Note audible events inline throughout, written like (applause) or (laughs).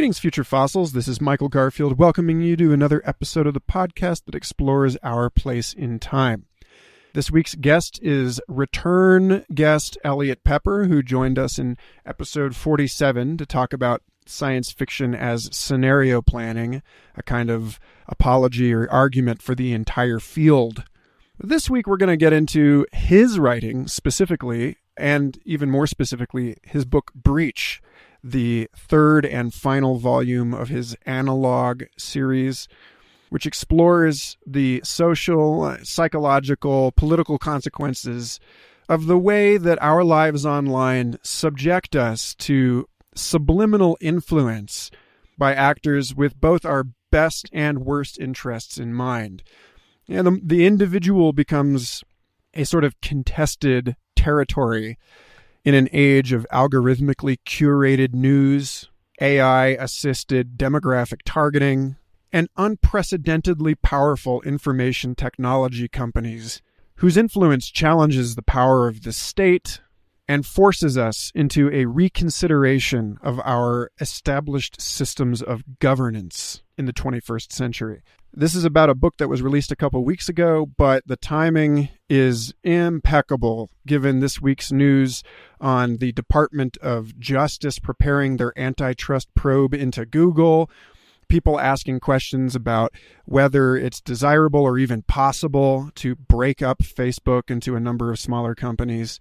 Greetings, future fossils. This is Michael Garfield welcoming you to another episode of the podcast that explores our place in time. This week's guest is return guest Eliot Peper, who joined us in episode 47 to talk about science fiction as scenario planning, a kind of apology or argument for the entire field. This week, we're going to get into his writing specifically, and even more specifically, his book Breach the third and final volume of his analog series, which explores the social, psychological, political consequences of the way that our lives online subject us to subliminal influence by actors with both our best and worst interests in mind. And the, the individual becomes a sort of contested territory in an age of algorithmically curated news, AI assisted demographic targeting, and unprecedentedly powerful information technology companies whose influence challenges the power of the state and forces us into a reconsideration of our established systems of governance in the 21st century. This is about a book that was released a couple weeks ago, but the timing is impeccable given this week's news on the Department of Justice preparing their antitrust probe into Google. People asking questions about whether it's desirable or even possible to break up Facebook into a number of smaller companies.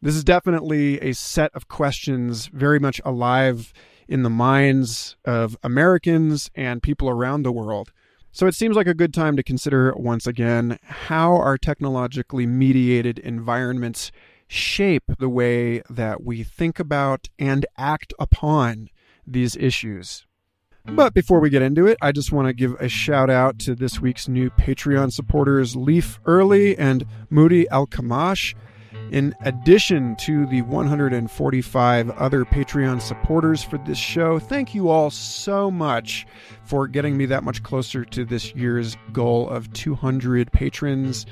This is definitely a set of questions very much alive in the minds of Americans and people around the world. So it seems like a good time to consider once again how our technologically mediated environments shape the way that we think about and act upon these issues. But before we get into it, I just want to give a shout out to this week's new Patreon supporters, Leaf Early and Moody Al Kamash in addition to the 145 other Patreon supporters for this show. Thank you all so much for getting me that much closer to this year's goal of 200 patrons.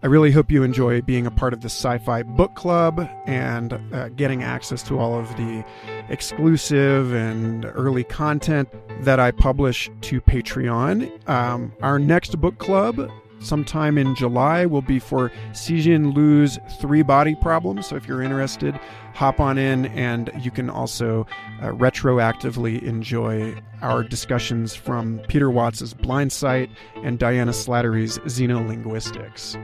I really hope you enjoy being a part of the Sci Fi Book Club and uh, getting access to all of the exclusive and early content that I publish to Patreon. Um, our next book club sometime in July will be for Cixin Liu's Three Body Problems. So if you're interested, hop on in and you can also uh, retroactively enjoy our discussions from Peter Watts's Blindsight and Diana Slattery's Xenolinguistics.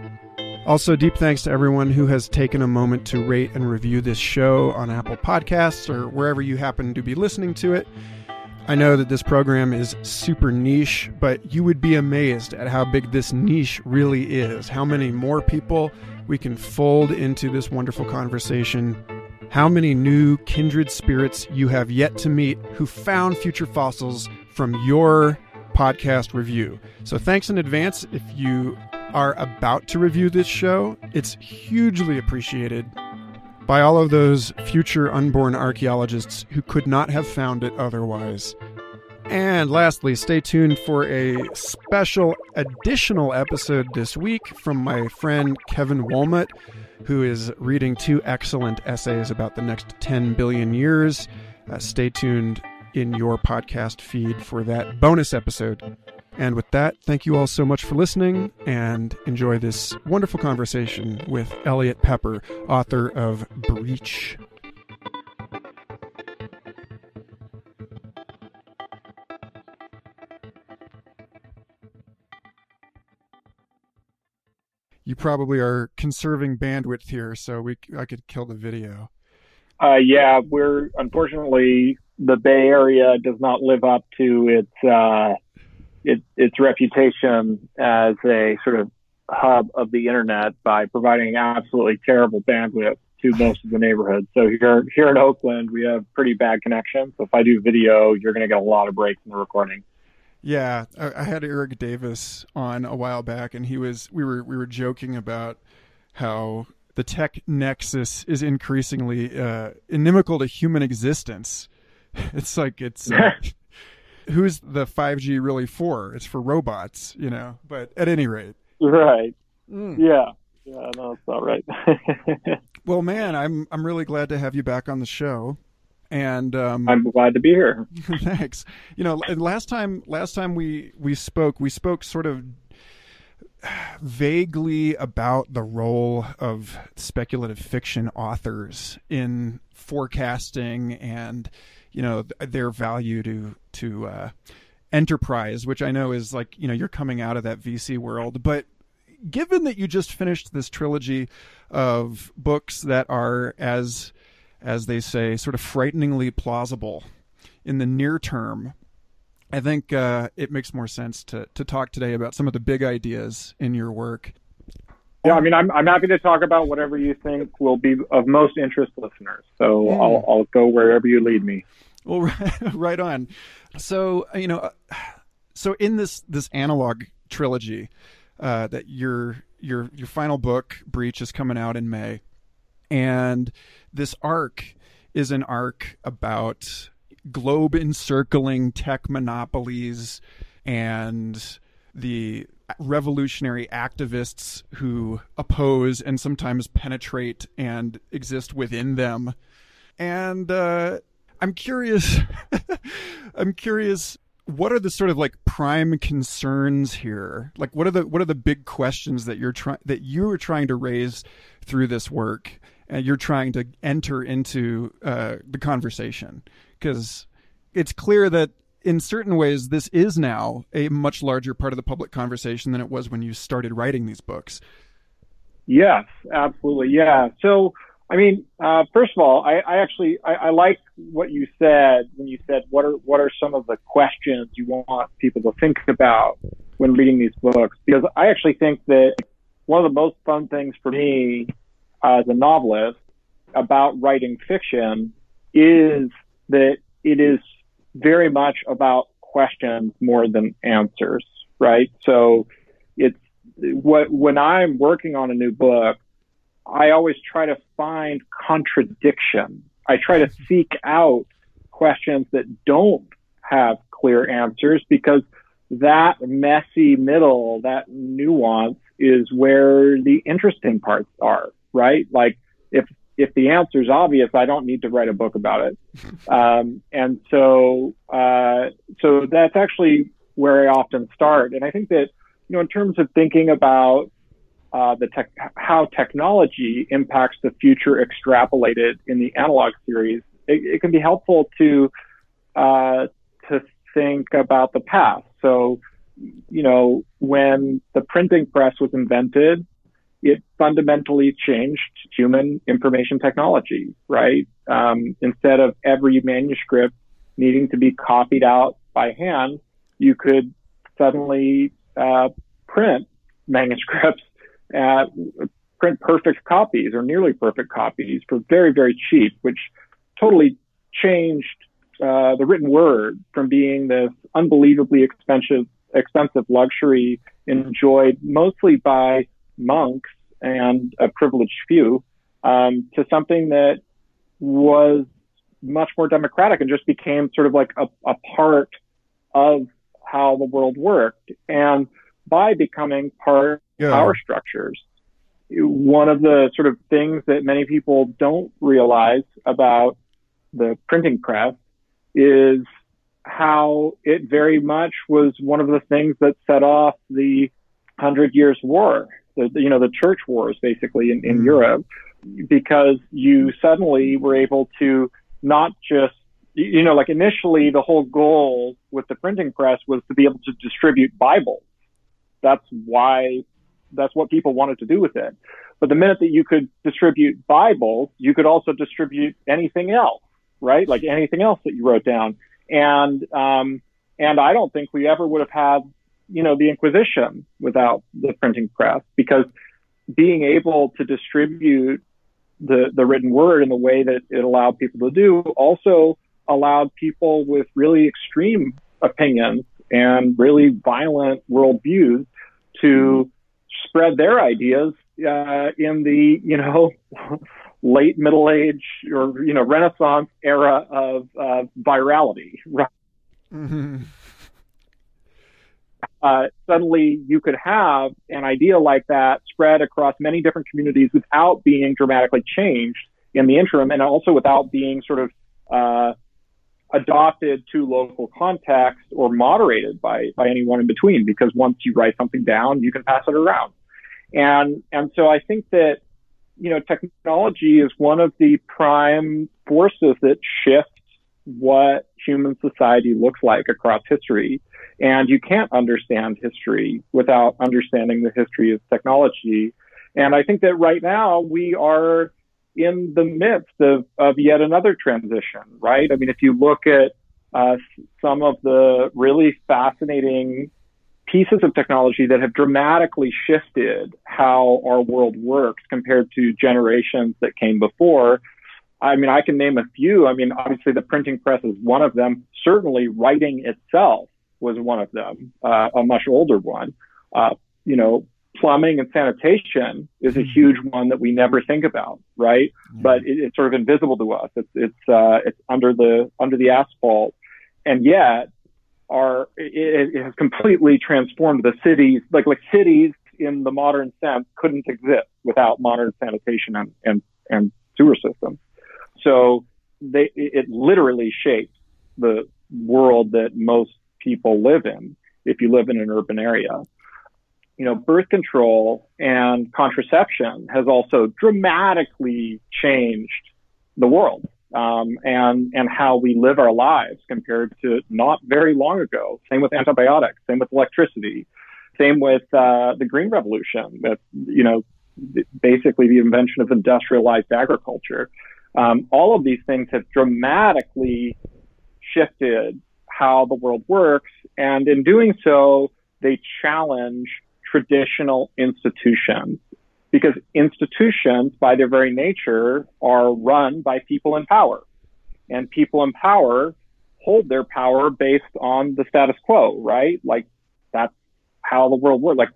Also, deep thanks to everyone who has taken a moment to rate and review this show on Apple Podcasts or wherever you happen to be listening to it. I know that this program is super niche, but you would be amazed at how big this niche really is. How many more people we can fold into this wonderful conversation. How many new kindred spirits you have yet to meet who found future fossils from your podcast review. So, thanks in advance if you are about to review this show. It's hugely appreciated by all of those future unborn archaeologists who could not have found it otherwise. And lastly, stay tuned for a special additional episode this week from my friend Kevin Wohlmut, who is reading two excellent essays about the next 10 billion years. Uh, stay tuned in your podcast feed for that bonus episode. And with that, thank you all so much for listening and enjoy this wonderful conversation with Eliot Peper, author of Breach. You probably are conserving bandwidth here, so we I could kill the video. Uh, yeah, we're unfortunately the Bay Area does not live up to its uh, it, its reputation as a sort of hub of the internet by providing absolutely terrible bandwidth to most of the neighborhoods. So here here in Oakland, we have pretty bad connection. So if I do video, you're going to get a lot of breaks in the recording. Yeah, I, I had Eric Davis on a while back, and he was we were we were joking about how the tech nexus is increasingly uh, inimical to human existence. (laughs) It's like it's uh, (laughs) who's the 5G really for? It's for robots, you know. But at any rate, right? Mm. Yeah, yeah, no, it's not right. (laughs) well, man, I'm I'm really glad to have you back on the show. And um, I'm glad to be here. (laughs) thanks. You know, last time last time we we spoke, we spoke sort of vaguely about the role of speculative fiction authors in forecasting and you know their value to to uh, enterprise, which I know is like you know you're coming out of that VC world, but given that you just finished this trilogy of books that are as as they say sort of frighteningly plausible in the near term I think uh, it makes more sense to to talk today about some of the big ideas in your work. Yeah, I mean, I'm I'm happy to talk about whatever you think will be of most interest listeners. So mm. I'll I'll go wherever you lead me. Well, (laughs) right, on. So you know, so in this this analog trilogy, uh, that your your your final book, Breach, is coming out in May, and this arc is an arc about globe encircling tech monopolies and the revolutionary activists who oppose and sometimes penetrate and exist within them. And uh, I'm curious. (laughs) I'm curious. What are the sort of like prime concerns here? Like, what are the what are the big questions that you're trying that you are trying to raise through this work? And you're trying to enter into uh, the conversation because it's clear that in certain ways this is now a much larger part of the public conversation than it was when you started writing these books. Yes, absolutely. Yeah. So, I mean, uh, first of all, I, I actually I, I, like what you said when you said what are what are some of the questions you want people to think about when reading these books because I actually think that one of the most fun things for me as a novelist about writing fiction is that it is very much about questions more than answers, right? So it's what when I'm working on a new book, I always try to find contradiction. I try to seek out questions that don't have clear answers because that messy middle, that nuance is where the interesting parts are, right? Like if if the answer is obvious, I don't need to write a book about it. (laughs) Um, and so, uh, so that's actually where I often start. And I think that, you know, in terms of thinking about uh, the tech, how technology impacts the future extrapolated in the analog series, it, it can be helpful to uh, to think about the past. So, you know, when the printing press was invented, it fundamentally changed human information technology, right? Um, instead of every manuscript needing to be copied out by hand, you could suddenly uh, print manuscripts, at, print perfect copies or nearly perfect copies for very, very cheap, which totally changed uh, the written word from being this unbelievably expensive, expensive luxury enjoyed mostly by monks and a privileged few um, to something that was much more democratic and just became sort of like a, a part of how the world worked. And by becoming part yeah. of power structures, one of the sort of things that many people don't realize about the printing press is how it very much was one of the things that set off the Hundred Years' War the, you know, the church wars basically in, in mm. Europe because you suddenly were able to not just, you know, like initially the whole goal with the printing press was to be able to distribute Bibles. That's why, that's what people wanted to do with it. But the minute that you could distribute Bibles, you could also distribute anything else, right? Like anything else that you wrote down. And, um, and I don't think we ever would have had you know, the Inquisition without the printing press because being able to distribute the, the written word in the way that it allowed people to do also allowed people with really extreme opinions and really violent worldviews to spread their ideas uh, in the, you know, (laughs) late Middle Age or, you know, Renaissance era of uh, virality, right? Mm-hmm uh, suddenly you could have an idea like that spread across many different communities without being dramatically changed in the interim and also without being sort of uh, adopted to local context or moderated by, by anyone in between because once you write something down, you can pass it around. And, and so I think that, you know, technology is one of the prime forces that shift what human society looks like across history. And you can't understand history without understanding the history of technology. And I think that right now we are in the midst of, of yet another transition, right? I mean, if you look at uh, some of the really fascinating pieces of technology that have dramatically shifted how our world works compared to generations that came before. I mean, I can name a few. I mean, obviously the printing press is one of them. Certainly writing itself was one of them, uh, a much older one. Uh, you know, plumbing and sanitation is a hmm. huge one that we never think about, right? Yeah. But it, it's sort of invisible to us. It's it's uh, it's under the under the asphalt, and yet our it, it has completely transformed the cities. Like like cities in the modern sense couldn't exist without modern sanitation and and, and sewer systems. So they it literally shapes the world that most people live in if you live in an urban area you know, birth control and contraception has also dramatically changed the world um, and and how we live our lives compared to not very long ago. Same with antibiotics. Same with electricity. Same with uh, the Green Revolution. With you know, basically the invention of industrialized agriculture. Um, all of these things have dramatically shifted how the world works, and in doing so, they challenge traditional institutions because institutions by their very nature are run by people in power and people in power hold their power based on the status quo, right? Like that's how the world works. Like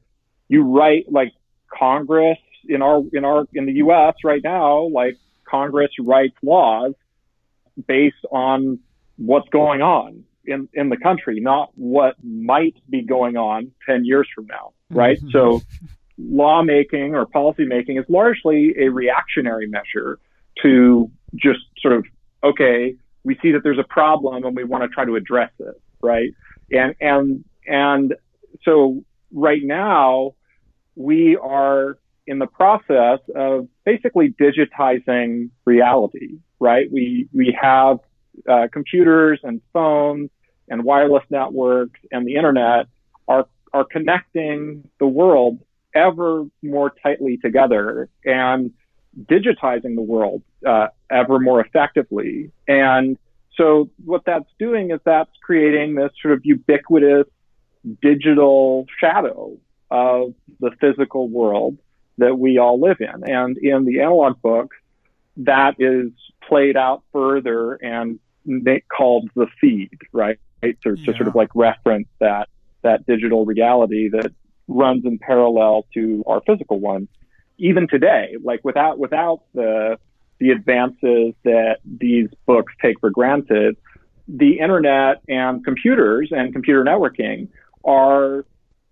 you write like Congress in our, in our, in the U.S. right now, like Congress writes laws based on what's going on in, in the country, not what might be going on 10 years from now right? Mm-hmm. So lawmaking or policymaking is largely a reactionary measure to just sort of, okay, we see that there's a problem and we want to try to address it, right? And, and, and so right now we are in the process of basically digitizing reality, right? We, we have uh, computers and phones and wireless networks and the internet are are connecting the world ever more tightly together and digitizing the world uh, ever more effectively. And so what that's doing is that's creating this sort of ubiquitous digital shadow of the physical world that we all live in. And in the analog book, that is played out further and called the feed, right? To, yeah. to sort of like reference that that digital reality that runs in parallel to our physical one. Even today, like without, without the, the advances that these books take for granted, the internet and computers and computer networking are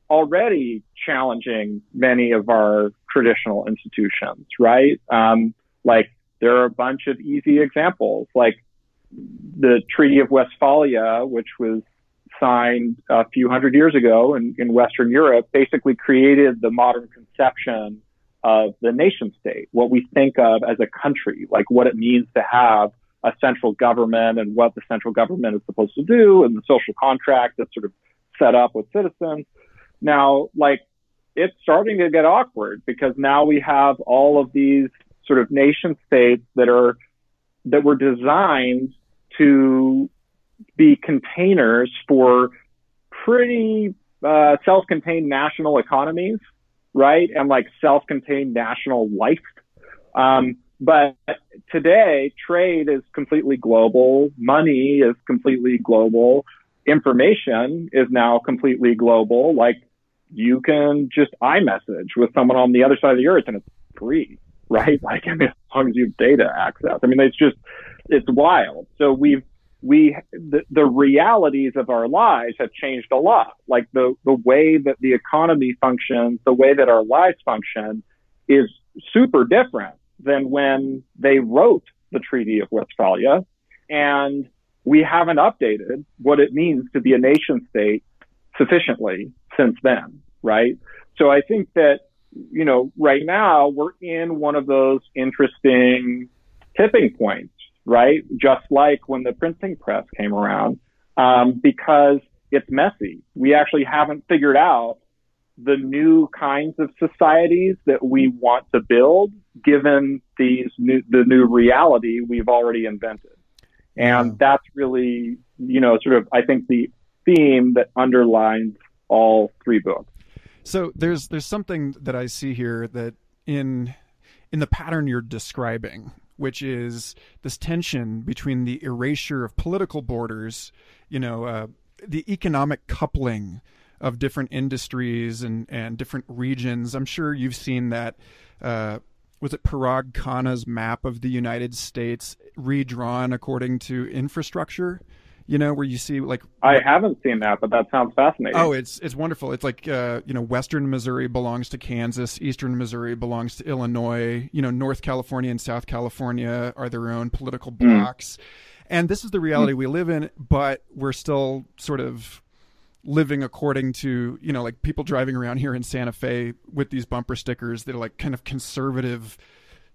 already challenging many of our traditional institutions, right? Um, like there are a bunch of easy examples, like the Treaty of Westphalia, which was signed a few hundred years ago in, in Western Europe basically created the modern conception of the nation state, what we think of as a country, like what it means to have a central government and what the central government is supposed to do and the social contract that's sort of set up with citizens. Now, like it's starting to get awkward because now we have all of these sort of nation states that are, that were designed to be containers for pretty uh, self-contained national economies, right? And like self-contained national life. Um, but today, trade is completely global. Money is completely global. Information is now completely global. Like you can just iMessage with someone on the other side of the earth and it's free, right? (laughs) Like, I mean, as long as you have data access. I mean, it's just, it's wild. So we've, we the, the realities of our lives have changed a lot. Like the the way that the economy functions, the way that our lives function, is super different than when they wrote the Treaty of Westphalia. and we haven't updated what it means to be a nation state sufficiently since then, right? So I think that, you know, right now we're in one of those interesting tipping points, right? Just like when the printing press came around, um, because it's messy. We actually haven't figured out the new kinds of societies that we want to build given these new, the new reality we've already invented. And that's really, you know, sort of, I think the theme that underlines all three books. So there's there's something that I see here that in in the pattern you're describing, which is this tension between the erasure of political borders, you know, uh, the economic coupling of different industries and and different regions. I'm sure you've seen that. Uh, was it Parag Khanna's map of the United States redrawn according to infrastructure? You know, where you see like I haven't seen that, but that sounds fascinating. Oh, it's it's wonderful. It's like uh, you know, Western Missouri belongs to Kansas, Eastern Missouri belongs to Illinois. You know, North California and South California are their own political hmm. blocks, mm. and this is the reality mm. we live in. But we're still sort of living according to you know, like people driving around here in Santa Fe with these bumper stickers that are like kind of conservative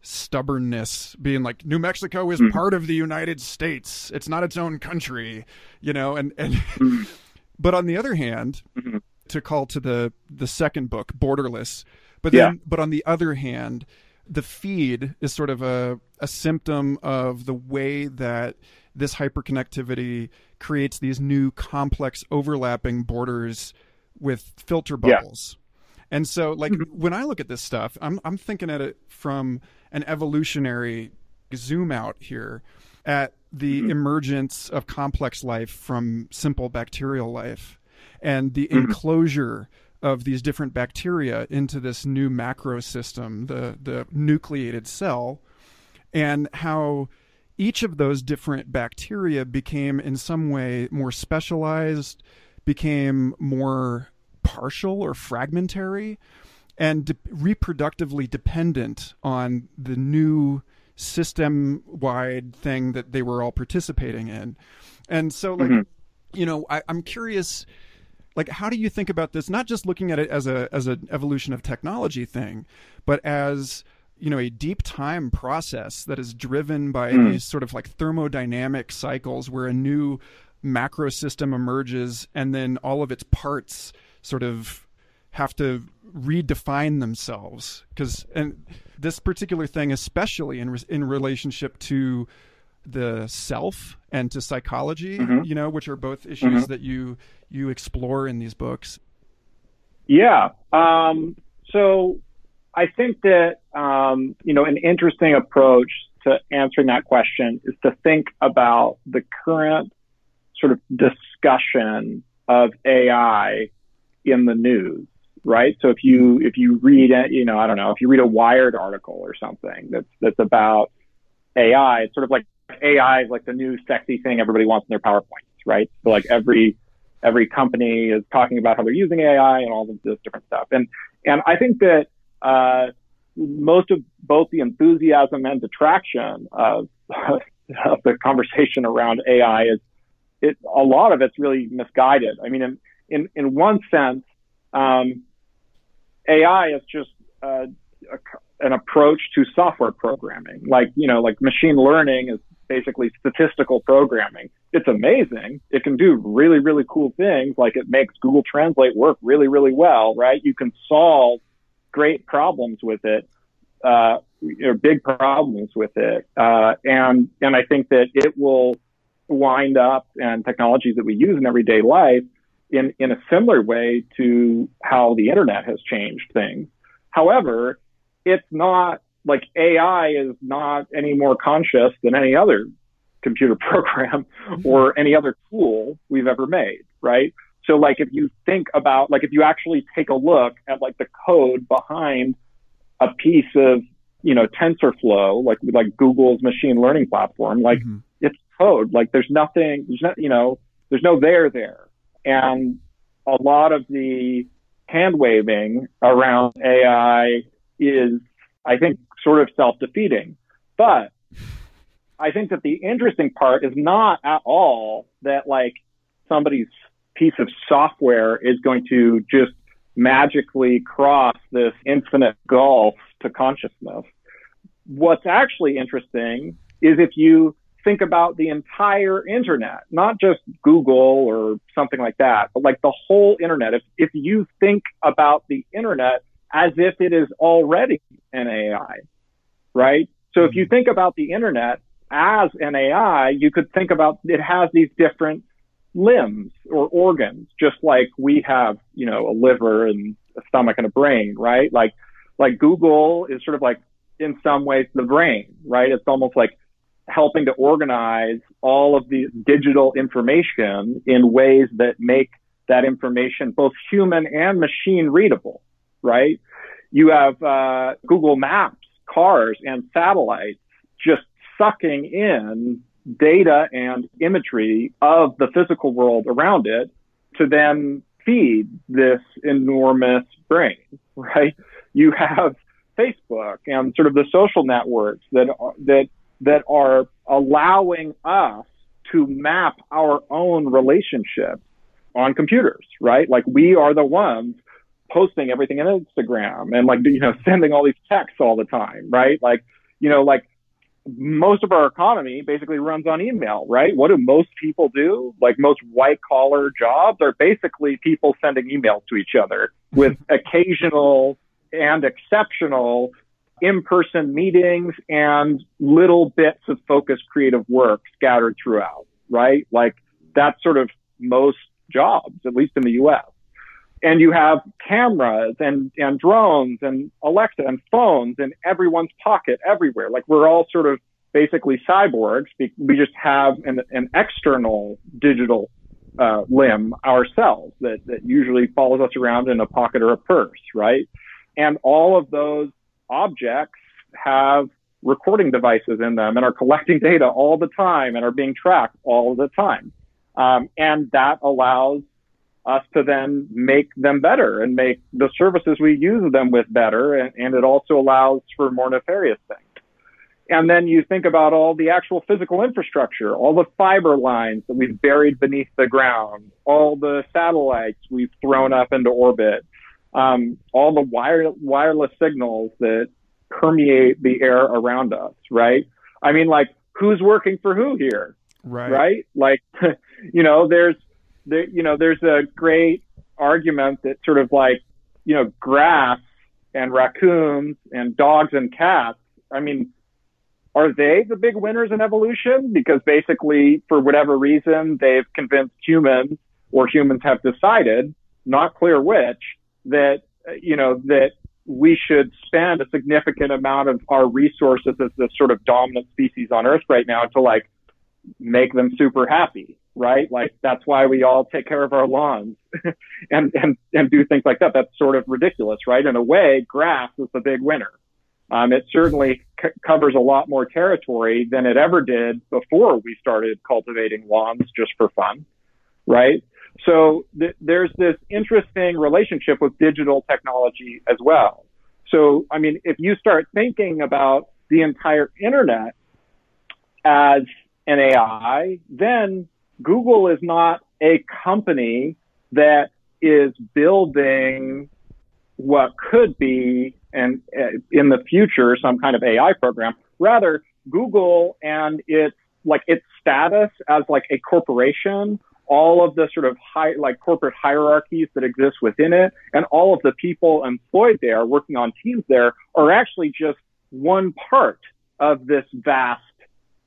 stubbornness being like New Mexico is mm. part of the United States. It's not its own country, you know, and and mm. (laughs) but on the other hand, mm-hmm. to call to the the second book, Borderless, but then yeah. but on the other hand, the feed is sort of a a symptom of the way that this hyperconnectivity creates these new complex overlapping borders with filter bubbles. Yeah. And so like mm-hmm. when I look at this stuff, I'm I'm thinking at it from an evolutionary zoom out here at the mm-hmm. emergence of complex life from simple bacterial life and the mm-hmm. enclosure of these different bacteria into this new macro system, the the nucleated cell, and how each of those different bacteria became in some way more specialized, became more partial or fragmentary, and de- reproductively dependent on the new system wide thing that they were all participating in. And so, like, mm-hmm. you know, I, I'm curious like how do you think about this not just looking at it as a as an evolution of technology thing but as you know a deep time process that is driven by mm. these sort of like thermodynamic cycles where a new macro system emerges and then all of its parts sort of have to redefine themselves because and this particular thing especially in in relationship to the self and to psychology mm-hmm. you know which are both issues mm-hmm. that you you explore in these books yeah um, so i think that um, you know an interesting approach to answering that question is to think about the current sort of discussion of ai in the news right? So if you if you read you know I don't know if you read a Wired article or something that's that's about AI, it's sort of like AI is like the new sexy thing everybody wants in their PowerPoints, right? So like every every company is talking about how they're using AI and all of this different stuff, and and I think that uh, most of both the enthusiasm and detraction of, (laughs) of the conversation around AI is it a lot of it's really misguided. I mean, in in, in one sense, um, AI is just uh, a, an approach to software programming. Like, you know, like machine learning is basically statistical programming. It's amazing. It can do really, really cool things. Like it makes Google Translate work really, really well, right? You can solve great problems with it, uh, or big problems with it. Uh, and, and I think that it will wind up and technologies that we use in everyday life in, in a similar way to how the internet has changed things. However, it's not like AI is not any more conscious than any other computer (laughs) program or any other tool we've ever made, right? So like if you think about like if you actually take a look at like the code behind a piece of you know TensorFlow, like like Google's machine learning platform, like mm-hmm. it's code. Like there's nothing, there's not you know, there's no there there. And a lot of the hand waving around AI is, I think, sort of self defeating. But I think that the interesting part is not at all that like somebody's piece of software is going to just magically cross this infinite gulf to consciousness. What's actually interesting is if you think about the entire internet, not just Google or something like that, but like the whole internet. If, if you think about the internet as if it is already an AI, right? So if you mm-hmm. think about the internet as an AI, you could think about it has these different limbs or organs, just like we have, you know, a liver and a stomach and a brain, right? Like, like Google is sort of like in some ways the brain, right? It's almost like helping to organize all of the digital information in ways that make that information both human and machine readable, right? You have uh, Google Maps, cars, and satellites just sucking in data and imagery of the physical world around it to then feed this enormous brain, right? You have Facebook and sort of the social networks that that that are allowing us to map our own relationships on computers, right? Like we are the ones posting everything in Instagram and like you know (laughs) sending all these texts all the time, right? Like you know like most of our economy basically runs on email, right? What do most people do? Like most white collar jobs are basically people sending emails to each other with (laughs) occasional and exceptional in-person meetings and little bits of focused creative work scattered throughout, right? Like that's sort of most jobs, at least in the US. And you have cameras and, and drones and Alexa and phones in everyone's pocket everywhere. Like we're all sort of basically cyborgs. We just have an, an external digital uh, limb ourselves that, that usually follows us around in a pocket or a purse, right? And all of those objects have recording devices in them and are collecting (laughs) data all the time and are being tracked all the time. Um, and that allows us to then make them better and make the services we use them with better. And, and it also allows for more nefarious things. And then you think about all the actual physical infrastructure, all the fiber lines that we've buried beneath the ground, all the satellites we've thrown up into orbit, um, all the wire, wireless signals that permeate the air around us, right? I mean, like, who's working for who here? Right. Right? Like, (laughs) you know, there's, there, you know, there's a great argument that sort of like, you know, grass and raccoons and dogs and cats. I mean, are they the big winners in evolution? Because basically, for whatever reason, they've convinced humans or humans have decided, not clear which, that, you know, that we should spend a significant amount of our resources as the sort of dominant species on Earth right now to like make them super happy, right? Like that's why we all take care of our lawns (laughs) and, and, and do things like that. That's sort of ridiculous, right? In a way, grass is the big winner. Um, it certainly c- covers a lot more territory than it ever did before we started cultivating lawns just for fun, right? So th- there's this interesting relationship with digital technology as well. So, I mean, if you start thinking about the entire internet as an AI, then Google is not a company that is building what could be and uh, in the future some kind of AI program. Rather, Google and its like its status as like a corporation, all of the sort of high like corporate hierarchies that exist within it, and all of the people employed there working on teams there are actually just one part of this vast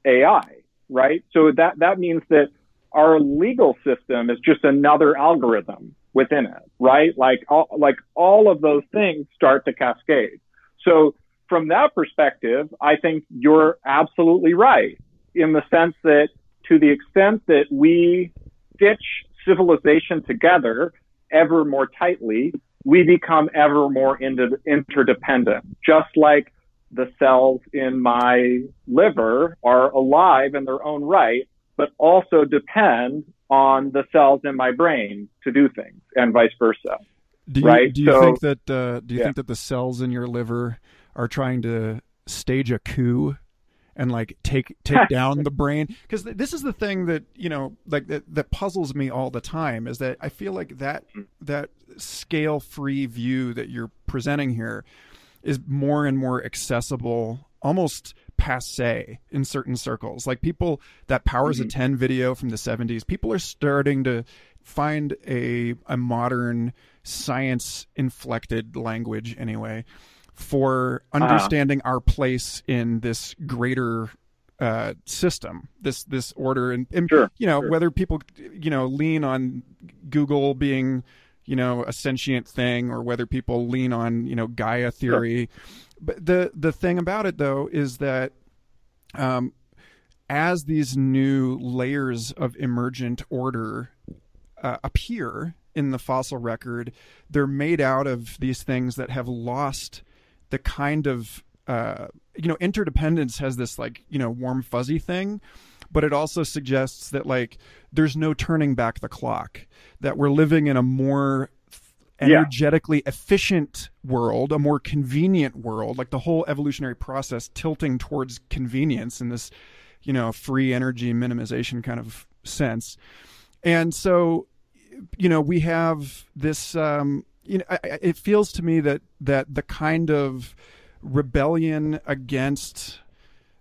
AI, right? So that that means that our legal system is just another algorithm within it, right? Like all, like all of those things start to cascade. So from that perspective, I think you're absolutely right in the sense that to the extent that we stitch civilization together ever more tightly, we become ever more inter- interdependent, just like the cells in my liver are alive in their own right, but also depend on the cells in my brain to do things and vice versa. Do you, right? do you So- think that uh, do you yeah. think that the cells in your liver are trying to stage a coup and like take take down the brain. Because th- this is the thing that you know like that, that puzzles me all the time is that i feel like that that scale free view that you're presenting here is more and more accessible almost passe in certain circles. Like people that powers Mm-hmm. a 10 video from the 70s people are starting to find a a modern science inflected language anyway for Uh-huh. understanding our place in this greater uh, system, this this order, and, and Sure, you know sure. whether people you know lean on Google being you know a sentient thing or whether people lean on you know Gaia theory. But the the thing about it though is that um, as these new layers of emergent order uh, appear in the fossil record, they're made out of these things that have lost the kind of uh, you know interdependence has this like you know warm fuzzy thing but it also suggests that like there's no turning back the clock that we're living in a more Yeah. energetically efficient world a more convenient world like the whole evolutionary process tilting towards convenience in this you know free energy minimization kind of sense and so you know we have this um you know I, it feels to me that that the kind of rebellion against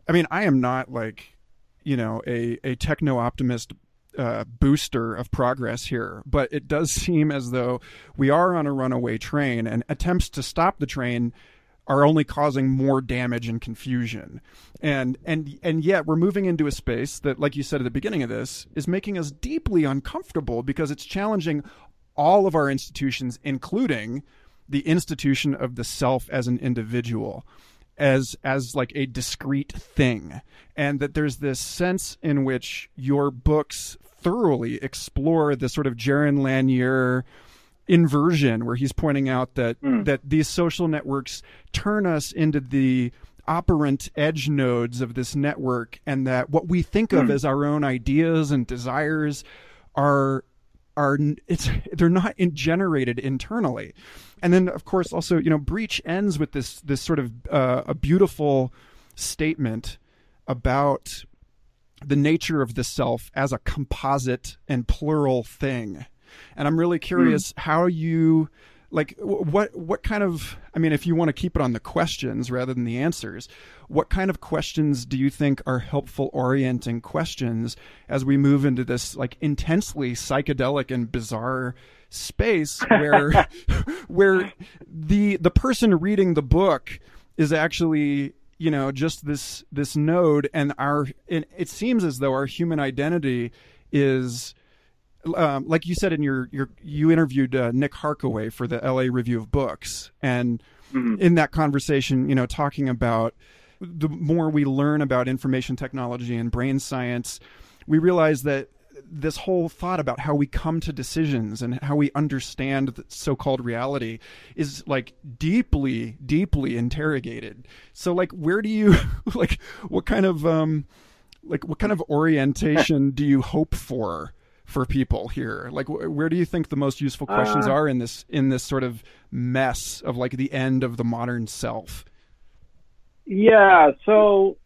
i mean i am not like you know a a techno optimist uh, booster of progress here, but it does (laughs) seem as though we are on a runaway train, and attempts to stop the train are only causing more damage and confusion. And and and yet we're moving into a space that, like you said at the beginning of this, is making us deeply uncomfortable because it's challenging all of our institutions, including the institution of the self as an individual as as like a discrete thing. And that there's this sense in which your books thoroughly explore the sort of Jaron Lanier inversion where he's pointing out that hmm. that these social networks turn us into the operant edge nodes of this network and that what we think of hmm. as our own ideas and desires are are it's (laughs) they're not in, generated internally. And then of course also you know breach ends with this this sort of uh, a beautiful statement about the nature of the self as a composite and plural thing. And i'm really curious how you like what what kind of i mean if you want to keep it on the questions rather than the answers what kind of questions do you think are helpful orienting questions as we move into this like intensely psychedelic and bizarre space (laughs) where where the the person reading the book is actually you know just this this node and our it, it seems as though our human identity is um, like you said in your your you interviewed uh, Nick Harkaway for the LA Review of Books, and in that conversation, you know, talking about the more we learn about information technology and brain science, we realize that this whole thought about how we come to decisions and how we understand the so-called reality is like deeply deeply interrogated. So like where do you (laughs) like what kind of um like what kind of orientation do you hope for for people here like wh- where do you think the most useful questions Uh, are in this in this sort of mess of like the end of the modern self Yeah, so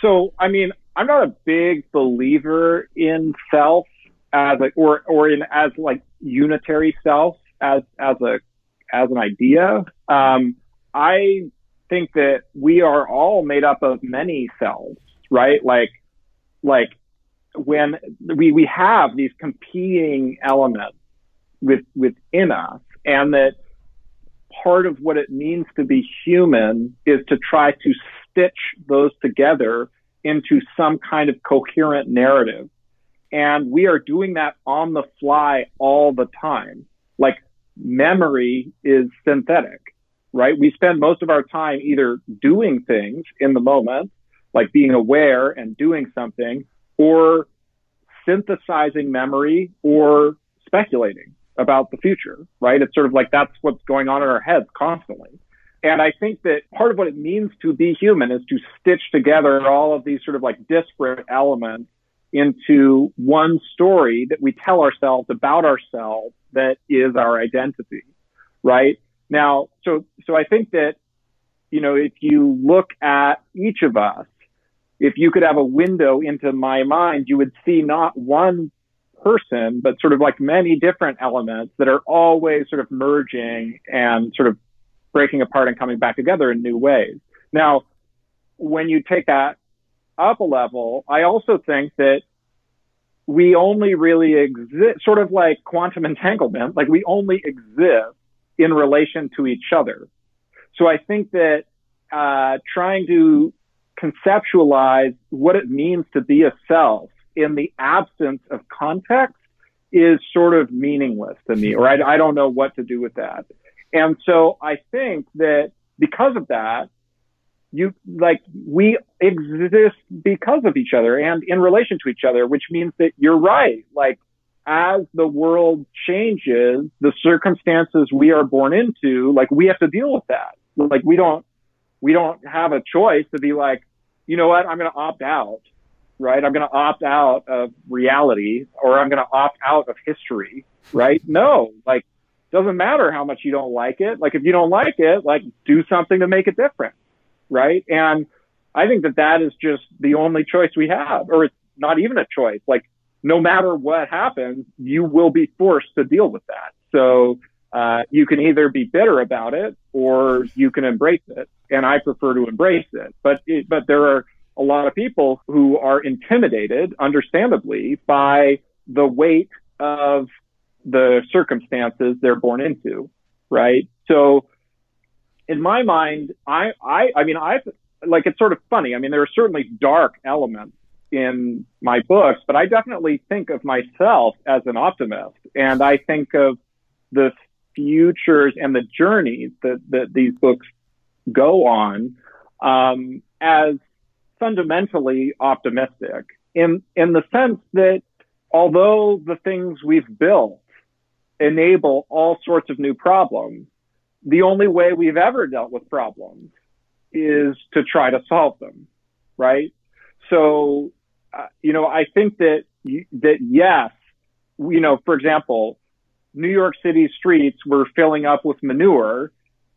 so I mean, I'm not a big believer in self as like or or in as like unitary self as as a as an idea. Um, I think that we are all made up of many selves, right? Like like when we we have these competing elements with within us, and that part of what it means to be human is to try to stitch those together into some kind of coherent narrative. And we are doing that on the fly all the time. Like memory is synthetic, right? We spend most of our time either doing things in the moment, like being aware and doing something, or synthesizing memory or speculating about the future, right? It's sort of like that's what's going on in our heads constantly. And I think that part of what it means to be human is to stitch together all of these sort of like disparate elements into one story that we tell ourselves about ourselves that is our identity, right? Now, so, so I think that, you know, if you look at each of us, if you could have a window into my mind, you would see not one person, but sort of like many different elements that are always sort of merging and sort of breaking apart and coming back together in new ways. Now, when you take that up a level, I also think that we only really exist, sort of like quantum entanglement, like we only exist in relation to each other. So I think that uh, trying to conceptualize what it means to be a self in the absence of context is sort of meaningless to me, or I, I don't know what to do with that. And so I think that because of that, you like we exist because of each other and in relation to each other, which means that you're right. Like as the world changes, the circumstances we are born into, like we have to deal with that. Like we don't, we don't have a choice to be like, you know what, I'm going to opt out, right? I'm going to opt out of reality or I'm going to opt out of history, right? No, like doesn't matter how much you don't like it. Like if you don't like it, like do something to make it different right? And I think that that is just the only choice we have, or it's not even a choice. Like no matter what happens, you will be forced to deal with that. So uh, you can either be bitter about it or you can embrace it. And I prefer to embrace it. But it, but there are a lot of people who are intimidated, understandably, by the weight of the circumstances they're born into, right? So in my mind, I, I, I mean, I like it's sort of funny. I mean, there are certainly dark elements in my books, but I definitely think of myself as an optimist, and I think of the futures and the journeys that that these books go on um, as fundamentally optimistic in in the sense that although the things we've built enable all sorts of new problems, the only way we've ever dealt with problems is to try to solve them, right? So, uh, you know, I think that that yes, you know, for example, New York City streets were filling up with manure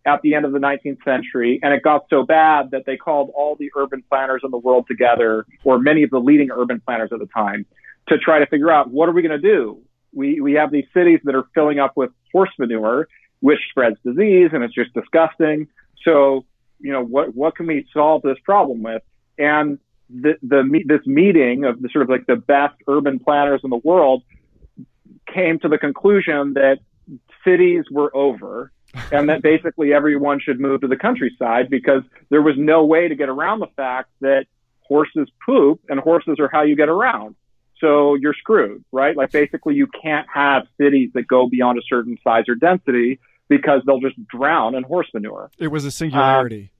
at the end of the 19th century, and it got so bad that they called all the urban planners in the world together, or many of the leading urban planners at the time, to try to figure out what are we going to do. We we have these cities that are filling up with horse manure, which spreads disease and it's just disgusting. So, you know, what, what can we solve this problem with? And the, the, this meeting of the sort of like the best urban planners in the world came to the conclusion that cities were over (laughs) and that basically everyone should move to the countryside because there was no way to get around the fact that horses poop and horses are how you get around. So you're screwed, right? Like basically you can't have cities that go beyond a certain size or density because they'll just drown in horse manure. It was a singularity.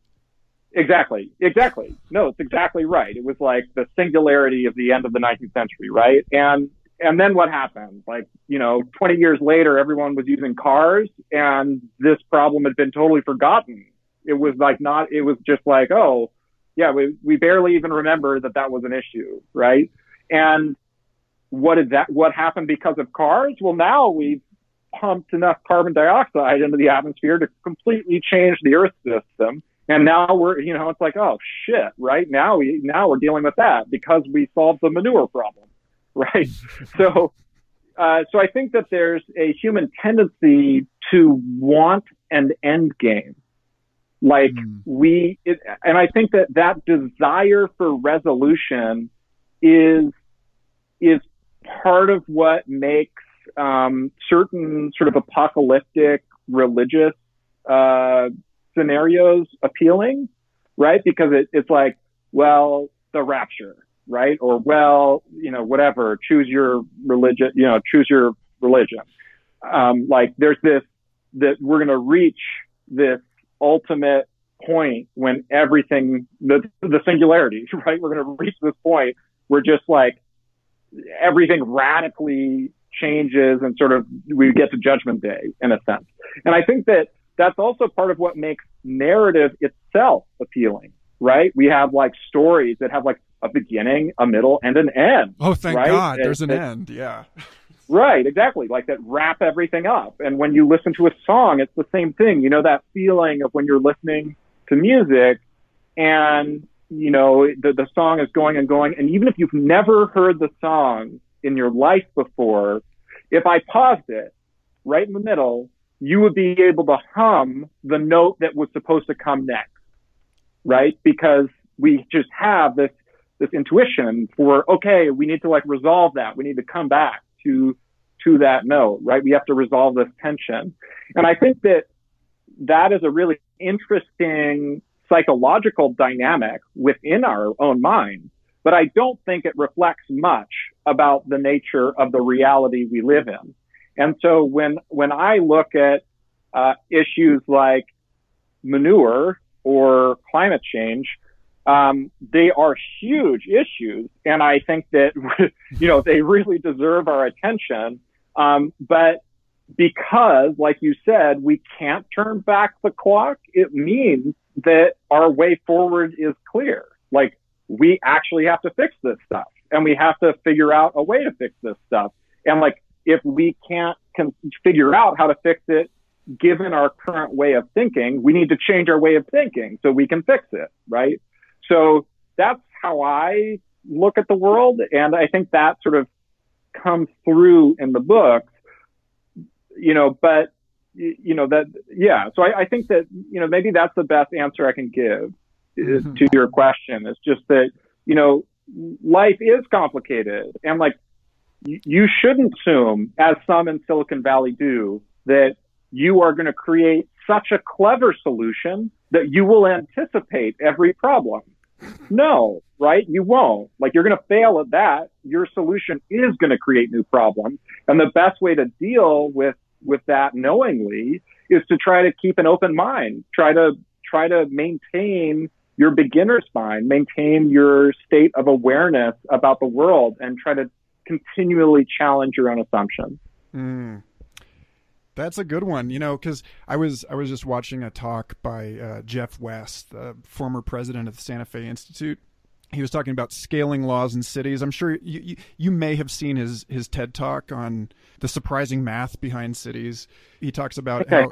Um, exactly. Exactly. No, it's exactly right. It was like the singularity of the end of the 19th century, right? And and then what happened? Like, you know, 20 years later, everyone was using cars and this problem had been totally forgotten. It was like not, it was just like, oh, yeah, we, we barely even remember that that was an issue, right? And what did that, what happened because of cars? Well, now we've pumped enough carbon dioxide into the atmosphere to completely change the Earth system. And now we're, you know, it's like, oh shit, right? Now we, now we're dealing with that because we solved the manure problem, (laughs) right? so, uh, so I think that there's a human tendency to want an end game. Like mm. we, it, and I think that that desire for resolution is, is part of what makes um, certain sort of apocalyptic religious uh, scenarios appealing, right? Because it, it's like, well, the rapture, right? Or well, you know, whatever. Choose your religion. You know, choose your religion. Um, like there's this that we're going to reach this ultimate point when everything the the singularity, (laughs) right? We're going to reach this point where just like everything radically changes and sort of we get to judgment day in a sense. And I think that that's also part of what makes narrative itself appealing, right? We have like stories that have like a beginning, a middle, and an end. Oh, thank right? God, there's an end. Yeah. (laughs) Right, exactly. Like that wrap everything up. And when you listen to a song, it's the same thing. You know, that feeling of when you're listening to music and you know, the, the song is going and going. And even if you've never heard the song in your life before, if I paused it right in the middle, you would be able to hum the note that was supposed to come next, right? Because we just have this, this intuition for, okay, we need to like resolve that. We need to come back to, to that note, right? We have to resolve this tension. And I think that that is a really interesting psychological dynamic within our own mind, but I don't think it reflects much about the nature of the reality we live in. And so when, when I look at uh, issues like manure or climate change, um, they are huge issues, and I think that (laughs) you know they really deserve our attention. Um, but because, like you said, we can't turn back the clock, it means that our way forward is clear. Like we actually have to fix this stuff and we have to figure out a way to fix this stuff. And like if we can't can figure out how to fix it given our current way of thinking, we need to change our way of thinking so we can fix it, right? So that's how I look at the world. And I think that sort of comes through in the books, you know, but you know that yeah so I, I, think that you know maybe that's the best answer i can give mm-hmm. to your question it's just that you know life is complicated and like you shouldn't assume as some in silicon valley do that you are going to create such a clever solution that you will anticipate every problem. No right? You won't. Like you're going to fail at that. Your solution is going to create new problems. And the best way to deal with with that knowingly is to try to keep an open mind, try to try to maintain your beginner's mind, maintain your state of awareness about the world, and try to continually challenge your own assumptions. Mm. That's a good one, you know, because I was I was just watching a talk by uh, Jeff West, the former president of the Santa Fe Institute, he was talking about scaling laws in cities. I'm sure you, you, you may have seen his his TED talk on the surprising math behind cities. He talks about how,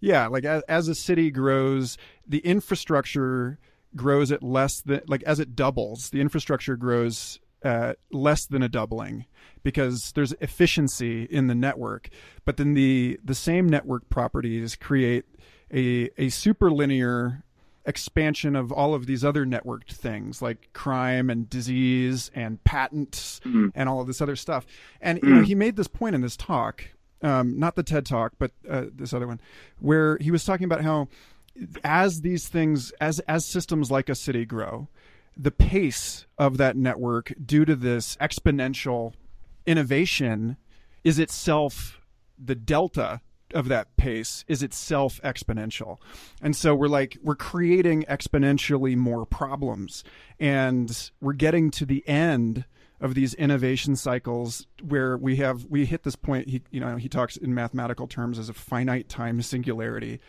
yeah, like as, as a city grows, the infrastructure grows at less than like as it doubles, the infrastructure grows uh, less than a doubling because there's efficiency in the network. But then the the same network properties create a a super linear expansion of all of these other networked things like crime and disease and patents mm-hmm. and all of this other stuff. And mm-hmm. you know, mm. he made this point in this talk, um, not the TED talk, but uh, this other one, where he was talking about how as these things, as as systems like a city grow, the pace of that network due to this exponential innovation is itself the delta of that pace is itself exponential. And so we're like, we're creating exponentially more problems. And we're getting to the end of these innovation cycles where we have, we hit this point, he, you know, he talks in mathematical terms as a finite time singularity,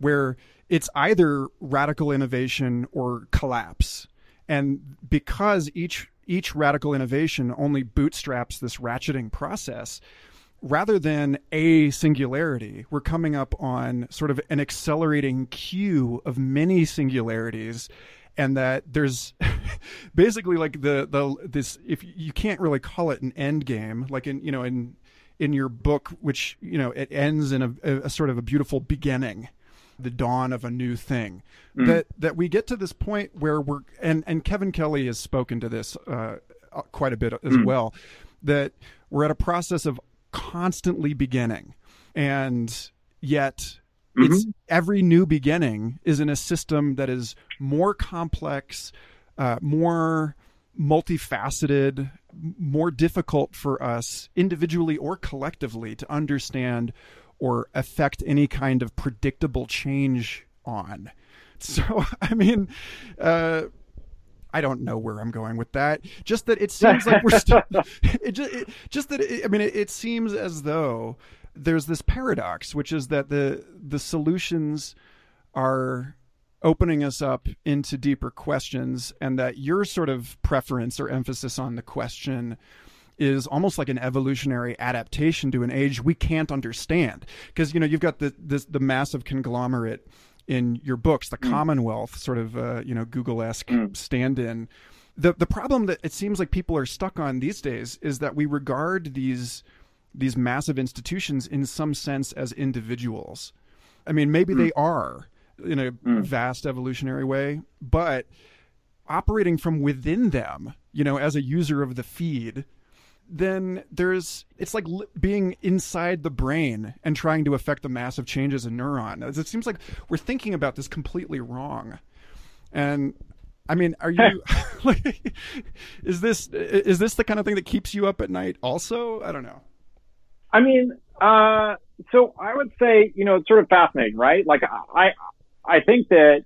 where it's either radical innovation or collapse. And because each, each radical innovation only bootstraps this ratcheting process, rather than a singularity, we're coming up on sort of an accelerating queue of many singularities and that there's (laughs) basically like the the this if you can't really call it an end game like in you know in in your book which you know it ends in a, a sort of a beautiful beginning the dawn of a new thing mm. that that we get to this point where we're and and Kevin Kelly has spoken to this uh, quite a bit as mm. well that we're at a process of constantly beginning. And yet mm-hmm. it's every new beginning is in a system that is more complex, uh, more multifaceted, more difficult for us individually or collectively to understand or affect any kind of predictable change on. (laughs) So, I mean, uh, I don't know where I'm going with that. Just that it seems like we're still, (laughs) (laughs) it just, it, just that it, I mean, it, it seems as though there's this paradox, which is that the the solutions are opening us up into deeper questions, and that your sort of preference or emphasis on the question is almost like an evolutionary adaptation to an age we can't understand because you know you've got the this, the massive conglomerate in your books, the Mm. Commonwealth, sort of uh, you know Google esque Mm. stand-in. The the problem that it seems like people are stuck on these days is that we regard these these massive institutions in some sense as individuals. I mean, maybe they are in a Mm. vast evolutionary way, but operating from within them, you know, as a user of the feed, then there's it's like li- being inside the brain and trying to affect the massive changes in neuron. It seems like we're thinking about this completely wrong. And I mean, are you (laughs) (laughs) like is this is this the kind of thing that keeps you up at night also? I don't know. I mean, uh, so I would say, you know, it's sort of fascinating, right? Like I, I think that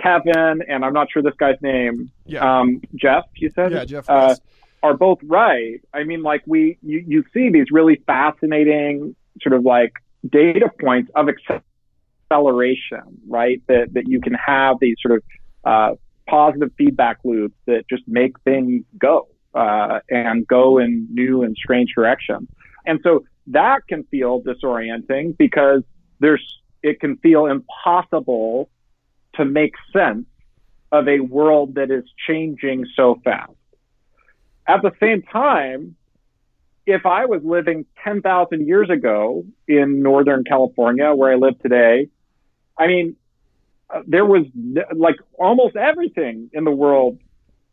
Kevin and I'm not sure this guy's name, Yeah. um, Jeff, you said, Yeah, Jeff uh. Are both right. I mean, like we, you, you see these really fascinating sort of like data points of acceleration, right? That, that you can have these sort of, uh, positive feedback loops that just make things go, uh, and go in new and strange directions. And so that can feel disorienting because there's, it can feel impossible to make sense of a world that is changing so fast. At the same time, if I was living 10,000 years ago in Northern California, where I live today, I mean, uh, there was like almost everything in the world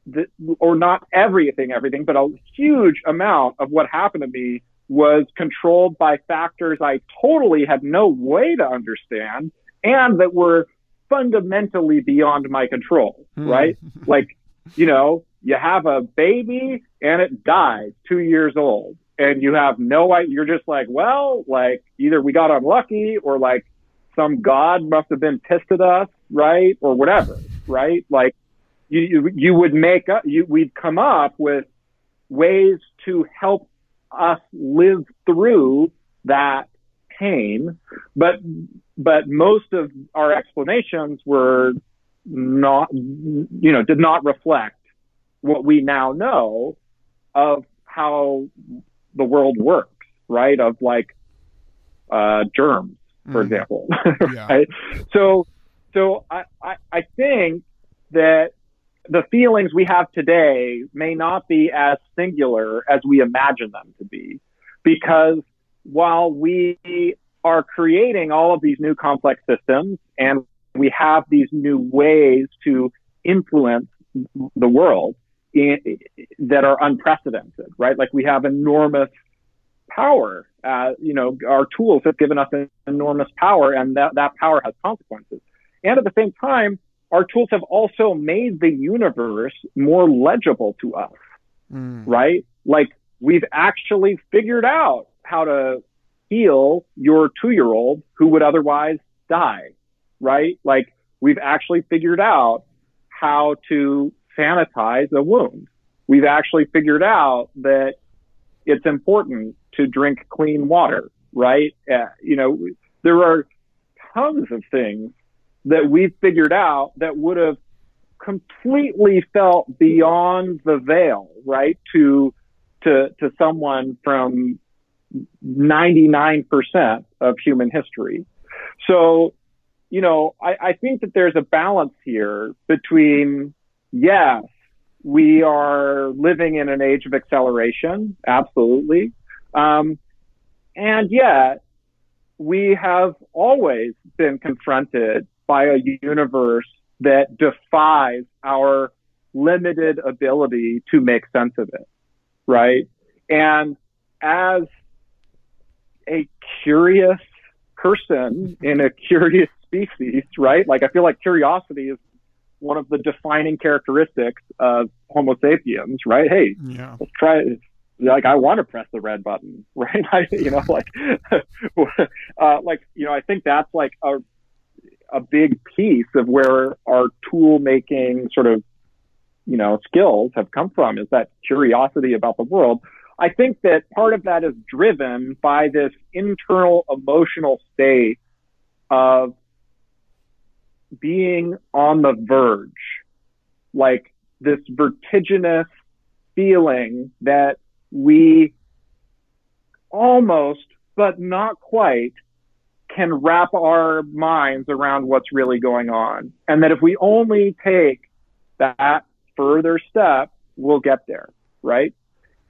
that, or not everything, everything, but a huge amount of what happened to me was controlled by factors I totally had no way to understand and that were fundamentally beyond my control, Hmm. right? (laughs) like, you know, you have a baby and it dies two years old and you have no idea. You're just like, well, like either we got unlucky or like some God must have been pissed at us, right? Or whatever, right? Like you, you, you would make up, you, we'd come up with ways to help us live through that pain. But, but most of our explanations were not, you know, did not reflect what we now know of how the world works, right? Of like, uh, germs, for Mm. example. (laughs) Yeah. right? So, so I, I, I think that the feelings we have today may not be as singular as we imagine them to be because while we are creating all of these new complex systems and we have these new ways to influence the world in, that are unprecedented, right? Like we have enormous power. Uh, you know, our tools have given us an enormous power and that, that power has consequences. And at the same time, our tools have also made the universe more legible to us, Mm. right? Like we've actually figured out how to heal your two year old who would otherwise die, right? Like we've actually figured out how to sanitize a wound. We've actually figured out that it's important to drink clean water, right? Uh, you know, there are tons of things that we've figured out that would have completely felt beyond the veil, right? To, to, to someone from 99% of human history. So, you know, I, I think that there's a balance here between, yes, we are living in an age of acceleration, absolutely. Um, and yet, we have always been confronted by a universe that defies our limited ability to make sense of it, right? And as a curious person in a curious (laughs) species, right? Like I feel like curiosity is one of the defining characteristics of Homo sapiens, right? Hey, Yeah. let's try it. Like I want to press the red button, (laughs) right? I, you know, like, (laughs) uh, like you know, I think that's like a a big piece of where our tool making sort of you know skills have come from is that curiosity about the world. I think that part of that is driven by this internal emotional state of being on the verge, like this vertiginous feeling that we almost, but not quite, can wrap our minds around what's really going on. And that if we only take that further step, we'll get there, right?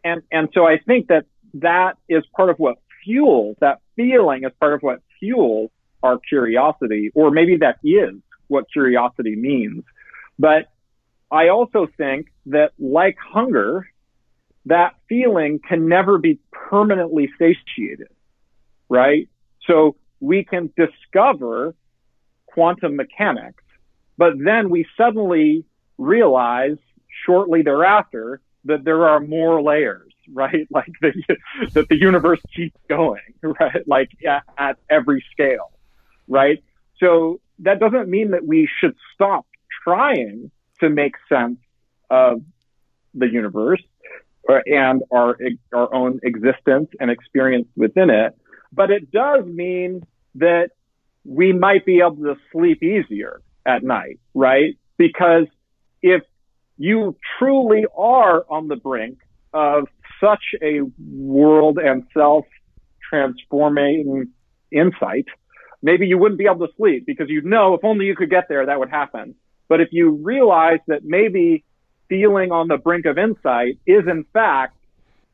And, and so I think that that is part of what fuels, that feeling is part of what fuels our curiosity, or maybe that is what curiosity means. But I also think that like hunger, that feeling can never be permanently satiated, right? So we can discover quantum mechanics, but then we suddenly realize shortly thereafter that there are more layers, right? (laughs) Like the, that the universe keeps going, (laughs) right? Like at, at every scale, right? So that doesn't mean that we should stop trying to make sense of the universe and our our own existence and experience within it. But it does mean that we might be able to sleep easier at night, right? Because if you truly are on the brink of such a world and self transforming insight, maybe you wouldn't be able to sleep because you'd know if only you could get there, that would happen. But if you realize that maybe feeling on the brink of insight is in fact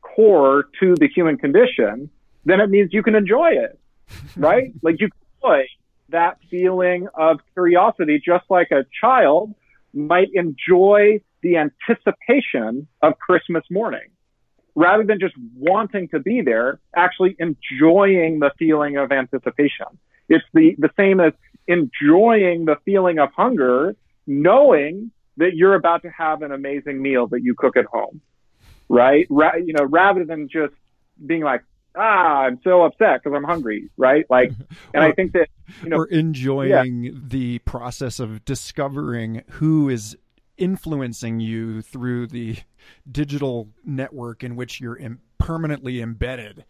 core to the human condition, then it means you can enjoy it, (laughs) right? like you enjoy that feeling of curiosity just like a child might enjoy the anticipation of Christmas morning. Rather than just wanting to be there, actually enjoying the feeling of anticipation. It's the, the same as enjoying the feeling of hunger, knowing that you're about to have an amazing meal that you cook at home, right? Ra- you know, rather than just being like, ah, I'm so upset because I'm hungry, right? Like, (laughs) and or, I think that, you know, or enjoying yeah. the process of discovering who is influencing you through the digital network in which you're Im- permanently embedded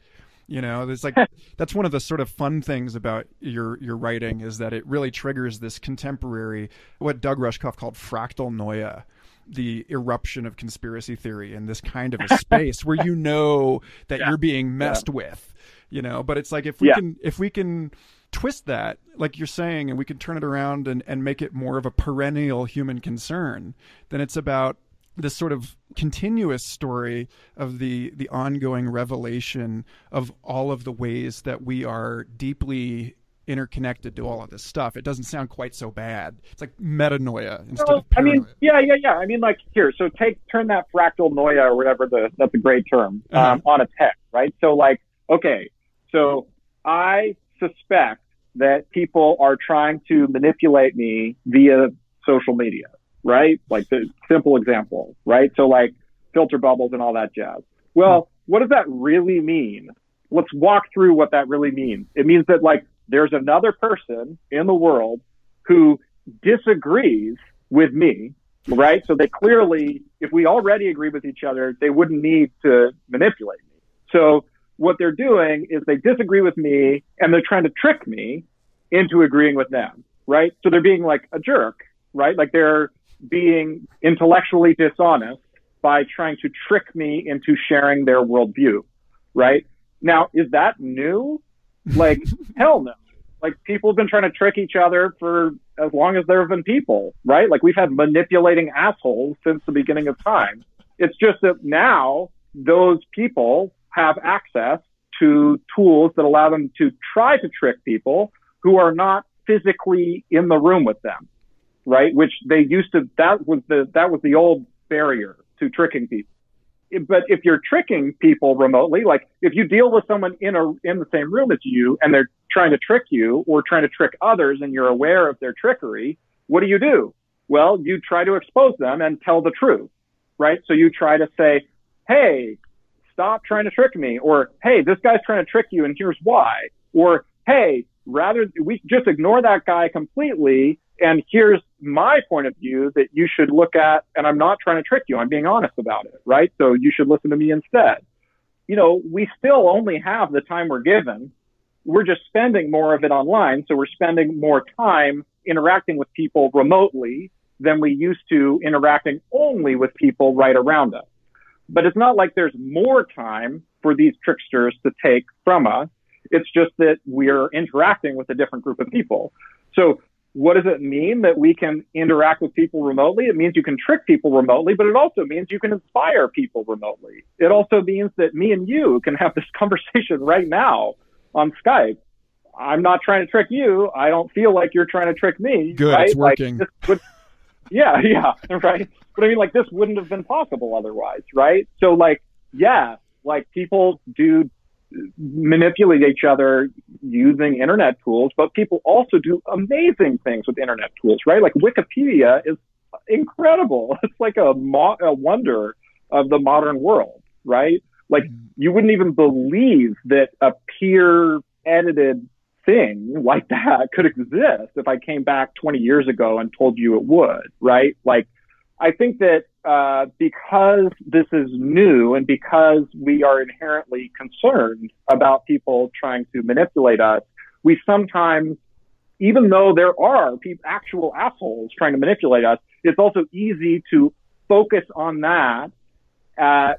you know there's like (laughs) that's one of the sort of fun things about your your writing is that it really triggers this contemporary what doug rushkoff called fractalnoia the eruption of conspiracy theory in this kind of a (laughs) space where you know that yeah. you're being messed yeah. with you know but it's like if we yeah. can if we can twist that like you're saying and we can turn it around and, and make it more of a perennial human concern then it's about this sort of continuous story of the the ongoing revelation of all of the ways that we are deeply interconnected to all of this stuff. It doesn't sound quite so bad. It's like metanoia instead well, of paranoia. I mean, yeah, yeah, yeah. I mean, like here, so take turn that fractalnoia or whatever the that's a great term uh-huh. um, on its head, right? So like, okay, so I suspect that people are trying to manipulate me via social media right? Like the simple example, right? So like filter bubbles and all that jazz. Well, what does that really mean? Let's walk through what that really means. It means that like there's another person in the world who disagrees with me, right? So they clearly, if we already agree with each other, they wouldn't need to manipulate me. So what they're doing is they disagree with me and they're trying to trick me into agreeing with them, right? So they're being like a jerk, right? Like they're being intellectually dishonest by trying to trick me into sharing their worldview, right? Now, is that new? Like, (laughs) hell no. Like, people have been trying to trick each other for as long as there have been people, right? Like, we've had manipulating assholes since the beginning of time. It's just that now those people have access to tools that allow them to try to trick people who are not physically in the room with them right? Which they used to, that was the, that was the old barrier to tricking people. But if you're tricking people remotely, like if you deal with someone in a, in the same room as you and they're trying to trick you or trying to trick others and you're aware of their trickery, what do you do? Well, you try to expose them and tell the truth, right? So you try to say, Hey, stop trying to trick me or Hey, this guy's trying to trick you and here's why. Or Hey, rather we just ignore that guy completely and here's my point of view that you should look at, and I'm not trying to trick you. I'm being honest about it, right? So you should listen to me instead. You know, we still only have the time we're given. We're just spending more of it online. So we're spending more time interacting with people remotely than we used to interacting only with people right around us. But it's not like there's more time for these tricksters to take from us. It's just that we're interacting with a different group of people. So what does it mean that we can interact with people remotely? It means you can trick people remotely, but it also means you can inspire people remotely. It also means that me and you can have this (laughs) conversation right now on Skype. I'm not trying to trick you. I don't feel like you're trying to trick me. Good, right? it's working. Like, would, (laughs) yeah, yeah, (laughs) right. But I mean, like this wouldn't have been possible otherwise, right? So, like, yeah, like people do manipulate each other using internet tools, but people also do amazing things with internet tools, right? Like Wikipedia is incredible. (laughs) It's like a, mo- a wonder of the modern world, right? Like mm-hmm. you wouldn't even believe that a peer edited thing like that could exist if I came back 20 years ago and told you it would, right? Like I think that uh, because this is new and because we are inherently concerned about people trying to manipulate us, we sometimes, even though there are actual assholes trying to manipulate us, it's also easy to focus on that uh,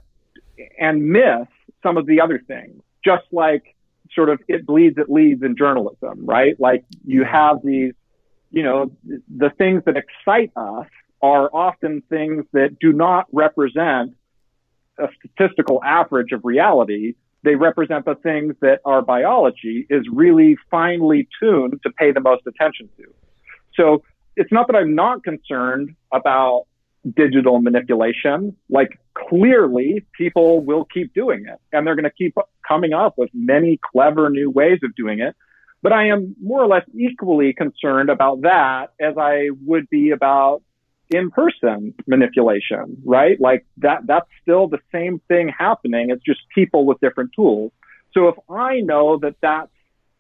and miss some of the other things. Just like sort of it bleeds, it leads in journalism, right? Like you have these, you know, the things that excite us are often things that do not represent a statistical average of reality. They represent the things that our biology is really finely tuned to pay the most attention to. So it's not that I'm not concerned about digital manipulation. Like clearly people will keep doing it and they're going to keep coming up with many clever new ways of doing it. But I am more or less equally concerned about that as I would be about in-person manipulation, right? Like that, that's still the same thing happening. It's just people with different tools. So if I know that that's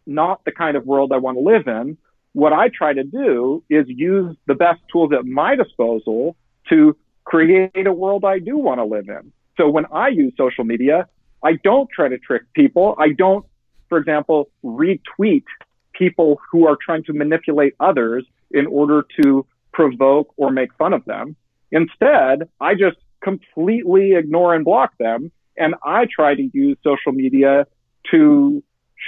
not the kind of world I want to live in, what I try to do is use the best tools at my disposal to create a world I do want to live in. So when I use social media, I don't try to trick people. I don't, for example, retweet people who are trying to manipulate others in order to provoke or make fun of them. Instead, I just completely ignore and block them. And I try to use social media to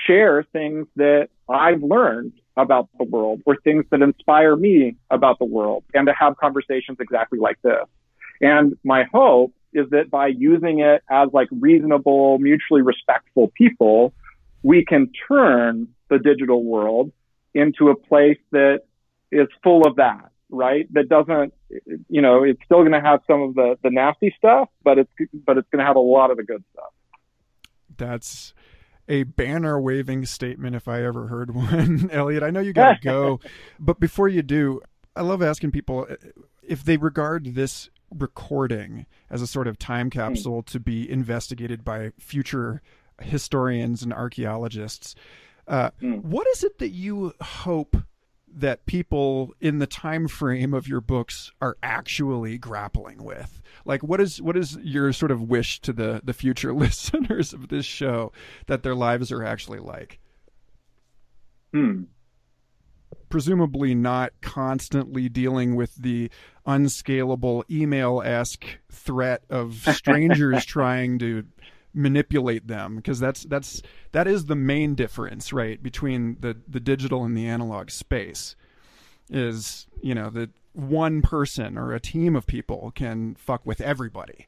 share things that I've learned about the world or things that inspire me about the world and to have conversations exactly like this. And my hope is that by using it as like reasonable, mutually respectful people, we can turn the digital world into a place that is full of that right? That doesn't, you know, it's still going to have some of the, the nasty stuff, but it's, but it's going to have a lot of the good stuff. That's a banner waving statement if I ever heard (laughs) one. Eliot, I know you got to go, (laughs) but before you do, I love asking people if they regard this recording as a sort of time hmm. capsule to be investigated by future historians and archaeologists. Uh, mm. What is it that you hope that people in the time frame of your books are actually grappling with. Like what is what is your sort of wish to the the future (laughs) listeners of this show that their lives are actually like? Hmm. Presumably not constantly dealing with the unscalable email-esque threat of (laughs) strangers trying to manipulate them because that's that's that is the main difference right between the the digital and the analog space is you know that one person or a team of people can fuck with everybody.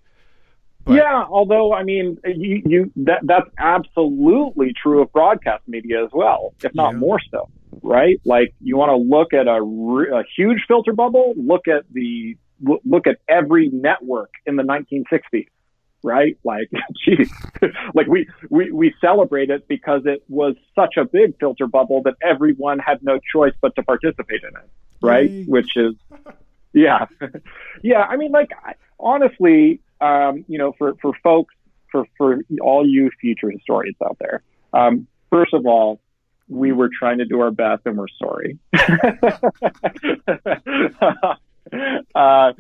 But, yeah although i mean you, you that that's absolutely true of broadcast media as well if not yeah. more so right? Like you want to look at a, a huge filter bubble look at the look at every network in the 1960s right? Like, (laughs) geez, like we, we, we celebrate it because it was such a big filter bubble that everyone had no choice but to participate in it, right? Which is, yeah, (laughs) yeah. I mean, like, honestly, um, you know, for, for folks, for, for all you future historians out there, um, first of all, we were trying to do our best and we're sorry. (laughs) uh,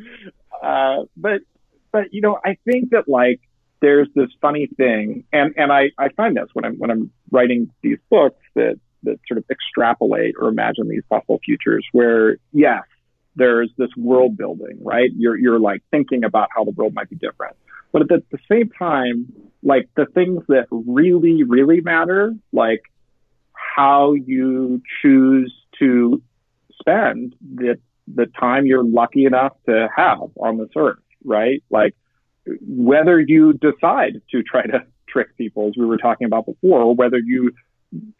uh, but but you know, I think that like there's this funny thing, and and I I find this when I'm when I'm writing these books that that sort of extrapolate or imagine these possible futures where yes, there's this world building, right? You're you're like thinking about how the world might be different, but at the, the same time, like the things that really really matter, like how you choose to spend the the time you're lucky enough to have on this earth, right? Like whether you decide to try to (laughs) trick people, as we were talking about before, or whether you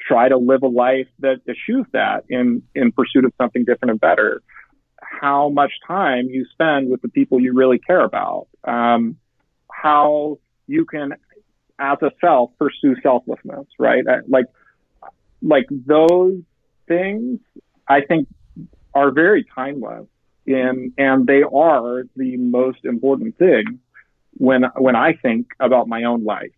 try to live a life that eschews that in in pursuit of something different and better. How much time you spend with the people you really care about. Um, how you can, as a self, pursue selflessness, right? Like, like those things, I think are very timeless in, and they are the most important thing when, when I think about my own life.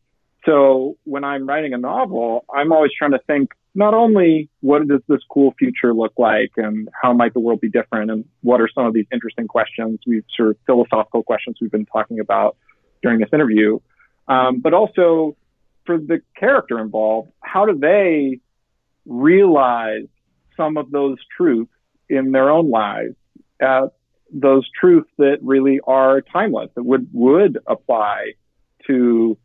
So when I'm writing a novel, I'm always trying to think not only what does this cool future look like and how might the world be different and what are some of these interesting questions we've sort of philosophical questions we've been talking about during this interview, um, but also for the character involved, how do they realize some of those truths in their own lives, uh, those truths that really are timeless, that would, would apply to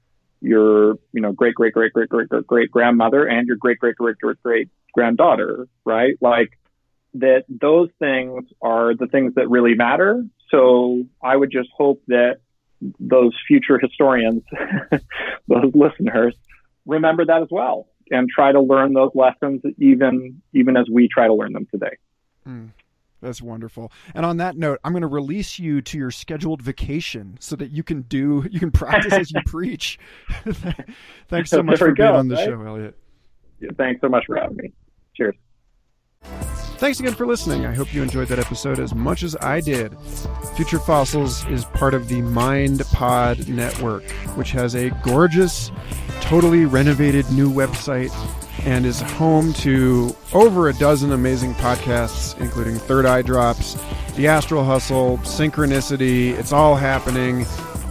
your, you know, great, great, great, great, great, great, great grandmother and your great, great, great, great, great granddaughter, right? Like that those things are the things that really matter. So I would just hope that those future historians, (laughs) those listeners, remember that as well and try to learn those lessons even even as we try to learn them today. Mm, that's wonderful. And on that note, I'm going to release you to your scheduled vacation so that you can do you can practice as you (laughs) preach. (laughs) Thanks so much for being go, on the right? show, Eliot. Yeah, thanks so much for having me. Cheers. Thanks again for listening. I hope you enjoyed that episode as much as I did. Future Fossils is part of the Mind Pod Network, which has a gorgeous, totally renovated new website and is home to over a dozen amazing podcasts, including Third Eye Drops, The Astral Hustle, Synchronicity, It's All Happening,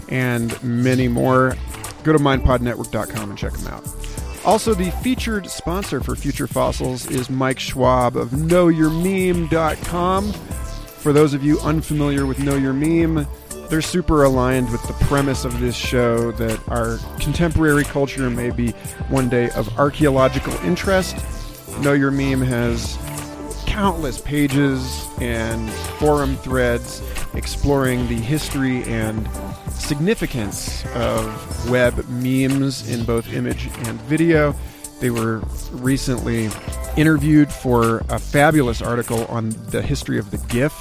and many more. Go to mindpodnetwork.com and check them out. Also, the featured sponsor for Future Fossils is Mike Schwab of KnowYourMeme.com. For those of you unfamiliar with Know Your Meme, they're super aligned with the premise of this show that our contemporary culture may be one day of archaeological interest. Know Your Meme has countless pages and forum threads exploring the history and significance of web memes in both image and video. They were recently interviewed for a fabulous article on the history of the GIF.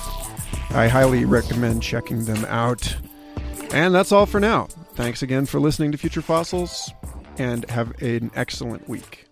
I highly recommend checking them out. And that's all for now. Thanks again for listening to Future Fossils, and have an excellent week.